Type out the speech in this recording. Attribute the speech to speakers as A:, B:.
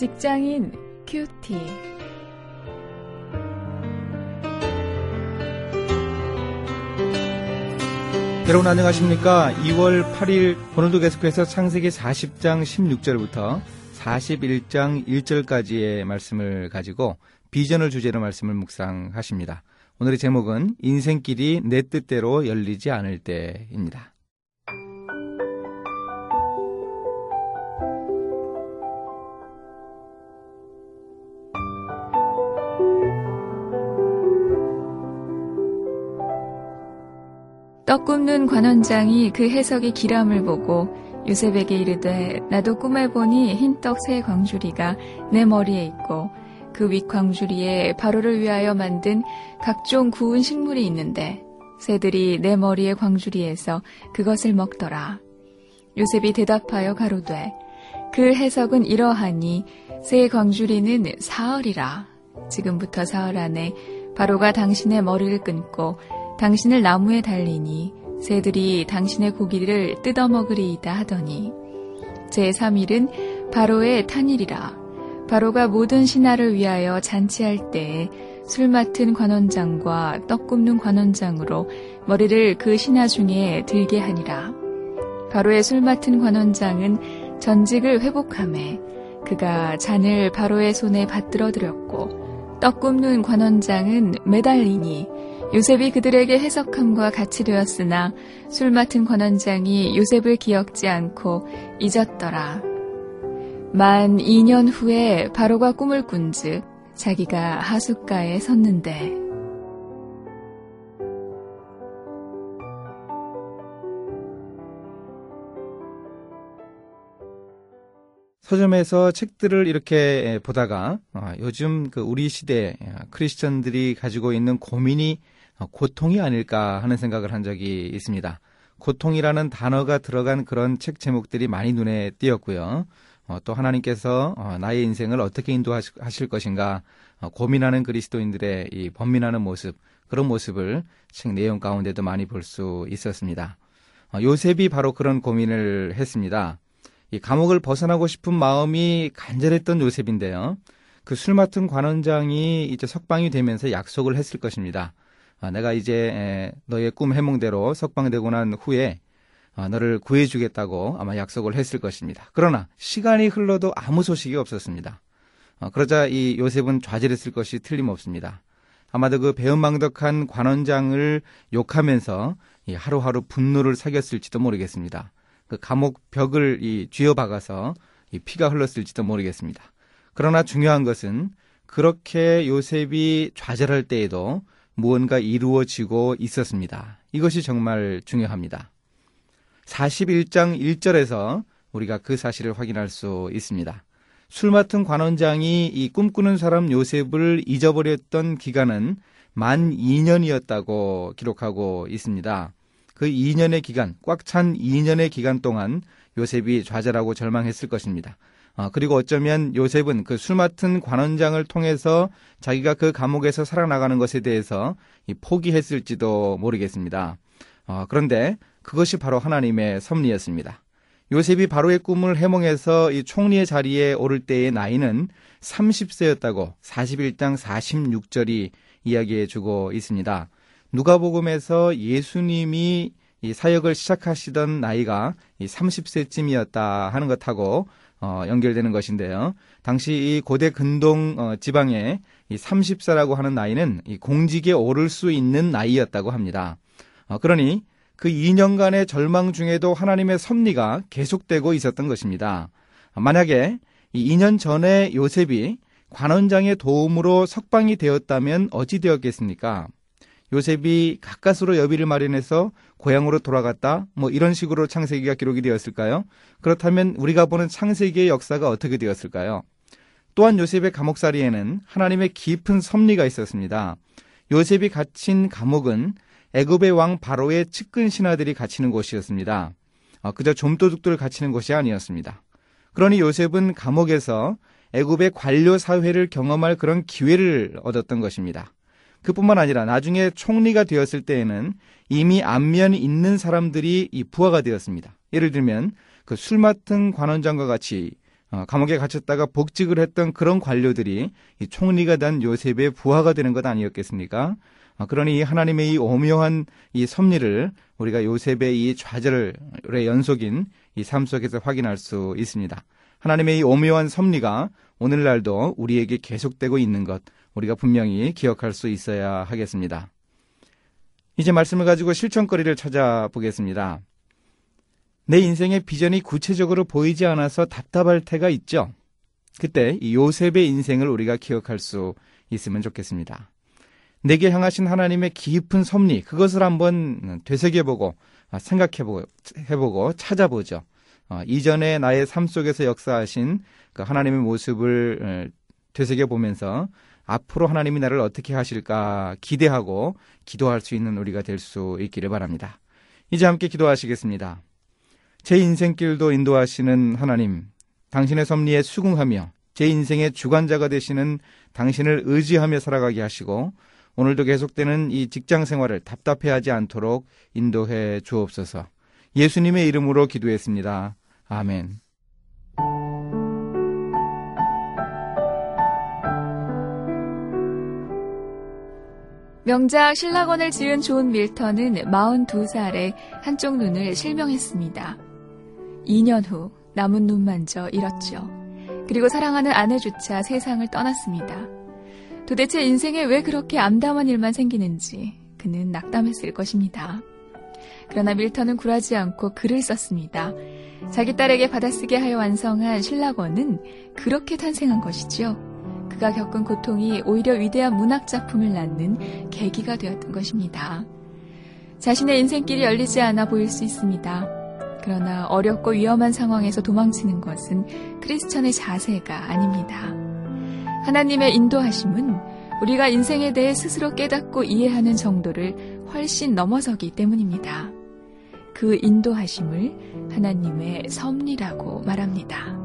A: 직장인 큐티.
B: 여러분 안녕하십니까? 2월 8일 오늘도 계속해서 창세기 40장 16절부터 41장 1절까지의 말씀을 가지고 비전을 주제로 말씀을 묵상하십니다. 오늘의 제목은 인생길이 내 뜻대로 열리지 않을 때입니다.
A: 떡 굽는 관원장이 그 해석의 기람을 보고 요셉에게 이르되 나도 꿈을 보니 흰떡 새 광주리가 내 머리에 있고 그 윗 광주리에 바로를 위하여 만든 각종 구운 식물이 있는데 새들이 내 머리의 광주리에서 그것을 먹더라. 요셉이 대답하여 가로되 그 해석은 이러하니 새 광주리는 사흘이라. 지금부터 사흘 안에 바로가 당신의 머리를 끊고 당신을 나무에 달리니 새들이 당신의 고기를 뜯어먹으리이다 하더니 제3일은 바로의 탄일이라. 바로가 모든 신하를 위하여 잔치할 때에 술 맡은 관원장과 떡 굽는 관원장으로 머리를 그 신하 중에 들게 하니라. 바로의 술 맡은 관원장은 전직을 회복함에 그가 잔을 바로의 손에 받들어 드렸고 떡 굽는 관원장은 매달리니 요셉이 그들에게 해석함과 같이 되었으나 술 맡은 관원장이 요셉을 기억지 않고 잊었더라. 만 2년 후에 바로가 꿈을 꾼즉 자기가 하숫가에 섰는데
B: 서점에서 책들을 이렇게 보다가 어, 요즘 그 우리 시대 크리스천들이 가지고 있는 고민이 고통이 아닐까 하는 생각을 한 적이 있습니다. 고통이라는 단어가 들어간 그런 책 제목들이 많이 눈에 띄었고요. 어, 또 하나님께서 어, 나의 인생을 어떻게 인도하실 것인가 고민하는 그리스도인들의 이 번민하는 모습 그런 모습을 책 내용 가운데도 많이 볼 수 있었습니다. 요셉이 바로 그런 고민을 했습니다. 이 감옥을 벗어나고 싶은 마음이 간절했던 요셉인데요. 그 술 맡은 관원장이 이제 석방이 되면서 약속을 했을 것입니다. 아, 내가 이제 너의 꿈 해몽대로 석방되고 난 후에 아, 너를 구해주겠다고 아마 약속을 했을 것입니다. 그러나 시간이 흘러도 아무 소식이 없었습니다. 아, 그러자 이 요셉은 좌절했을 것이 틀림없습니다. 아마도 그 배은망덕한 관원장을 욕하면서 하루하루 분노를 사겼을지도 모르겠습니다. 그 감옥 벽을 이 쥐어박아서 이 피가 흘렀을지도 모르겠습니다. 그러나 중요한 것은 그렇게 요셉이 좌절할 때에도 무언가 이루어지고 있었습니다. 이것이 정말 중요합니다. 41장 1절에서 우리가 그 사실을 확인할 수 있습니다. 술 맡은 관원장이 이 꿈꾸는 사람 요셉을 잊어버렸던 기간은 만 2년이었다고 기록하고 있습니다. 그 2년의 기간, 꽉 찬 2년의 기간 동안 요셉이 좌절하고 절망했을 것입니다. 어, 그리고 어쩌면 요셉은 그 술 맡은 관원장을 통해서 자기가 그 감옥에서 살아나가는 것에 대해서 포기했을지도 모르겠습니다. 어, 그런데 그것이 바로 하나님의 섭리였습니다. 요셉이 바로의 꿈을 해몽해서 이 총리의 자리에 오를 때의 나이는 30세였다고 41장 46절이 이야기해 주고 있습니다. 누가복음에서 예수님이 이 사역을 시작하시던 나이가 이 30세쯤이었다 하는 것하고 어, 연결되는 것인데요. 당시 이 고대 근동 어, 지방에 이 30세라고 하는 나이는 이 공직에 오를 수 있는 나이였다고 합니다. 어, 그러니 그 2년간의 절망 중에도 하나님의 섭리가 계속되고 있었던 것입니다. 만약에 이 2년 전에 요셉이 관원장의 도움으로 석방이 되었다면 어찌 되었겠습니까? 요셉이 가까스로 여비를 마련해서 고향으로 돌아갔다 뭐 이런 식으로 창세기가 기록이 되었을까요? 그렇다면 우리가 보는 창세기의 역사가 어떻게 되었을까요? 또한 요셉의 감옥살이에는 하나님의 깊은 섭리가 있었습니다. 요셉이 갇힌 감옥은 애굽의 왕 바로의 측근 신하들이 갇히는 곳이었습니다. 어, 그저 좀도둑들 갇히는 곳이 아니었습니다. 그러니 요셉은 감옥에서 애굽의 관료 사회를 경험할 그런 기회를 얻었던 것입니다. 그뿐만 아니라 나중에 총리가 되었을 때에는 이미 안면이 있는 사람들이 이 부하가 되었습니다. 예를 들면 그 술 맡은 관원장과 같이 어, 감옥에 갇혔다가 복직을 했던 그런 관료들이 이 총리가 된 요셉의 부하가 되는 것 아니었겠습니까? 어, 그러니 하나님의 이 오묘한 이 섭리를 우리가 요셉의 이 좌절의 연속인 이 삶 속에서 확인할 수 있습니다. 하나님의 이 오묘한 섭리가 오늘날도 우리에게 계속되고 있는 것 우리가 분명히 기억할 수 있어야 하겠습니다. 이제 말씀을 가지고 실천거리를 찾아보겠습니다. 내 인생의 비전이 구체적으로 보이지 않아서 답답할 때가 있죠. 그때 이 요셉의 인생을 우리가 기억할 수 있으면 좋겠습니다. 내게 향하신 하나님의 깊은 섭리, 그것을 한번 되새겨보고, 생각해보고, 해보고, 찾아보죠. 어, 이전에 나의 삶 속에서 역사하신 그 하나님의 모습을 되새겨보면서 앞으로 하나님이 나를 어떻게 하실까 기대하고 기도할 수 있는 우리가 될 수 있기를 바랍니다. 이제 함께 기도하시겠습니다. 제 인생길도 인도하시는 하나님, 당신의 섭리에 수긍하며 제 인생의 주관자가 되시는 당신을 의지하며 살아가게 하시고 오늘도 계속되는 이 직장 생활을 답답해하지 않도록 인도해 주옵소서. 예수님의 이름으로 기도했습니다. 아멘.
A: 명작 실낙원을 지은 존 밀턴은 42살에 한쪽 눈을 실명했습니다. 2년 후 남은 눈만저 잃었죠. 그리고 사랑하는 아내조차 세상을 떠났습니다. 도대체 인생에 왜 그렇게 암담한 일만 생기는지 그는 낙담했을 것입니다. 그러나 밀턴은 굴하지 않고 글을 썼습니다. 자기 딸에게 받아쓰게 하여 완성한 신라권은 그렇게 탄생한 것이죠. 그가 겪은 고통이 오히려 위대한 문학 작품을 낳는 계기가 되었던 것입니다. 자신의 인생길이 열리지 않아 보일 수 있습니다. 그러나 어렵고 위험한 상황에서 도망치는 것은 크리스천의 자세가 아닙니다. 하나님의 인도하심은 우리가 인생에 대해 스스로 깨닫고 이해하는 정도를 훨씬 넘어서기 때문입니다. 그 인도하심을 하나님의 섭리라고 말합니다.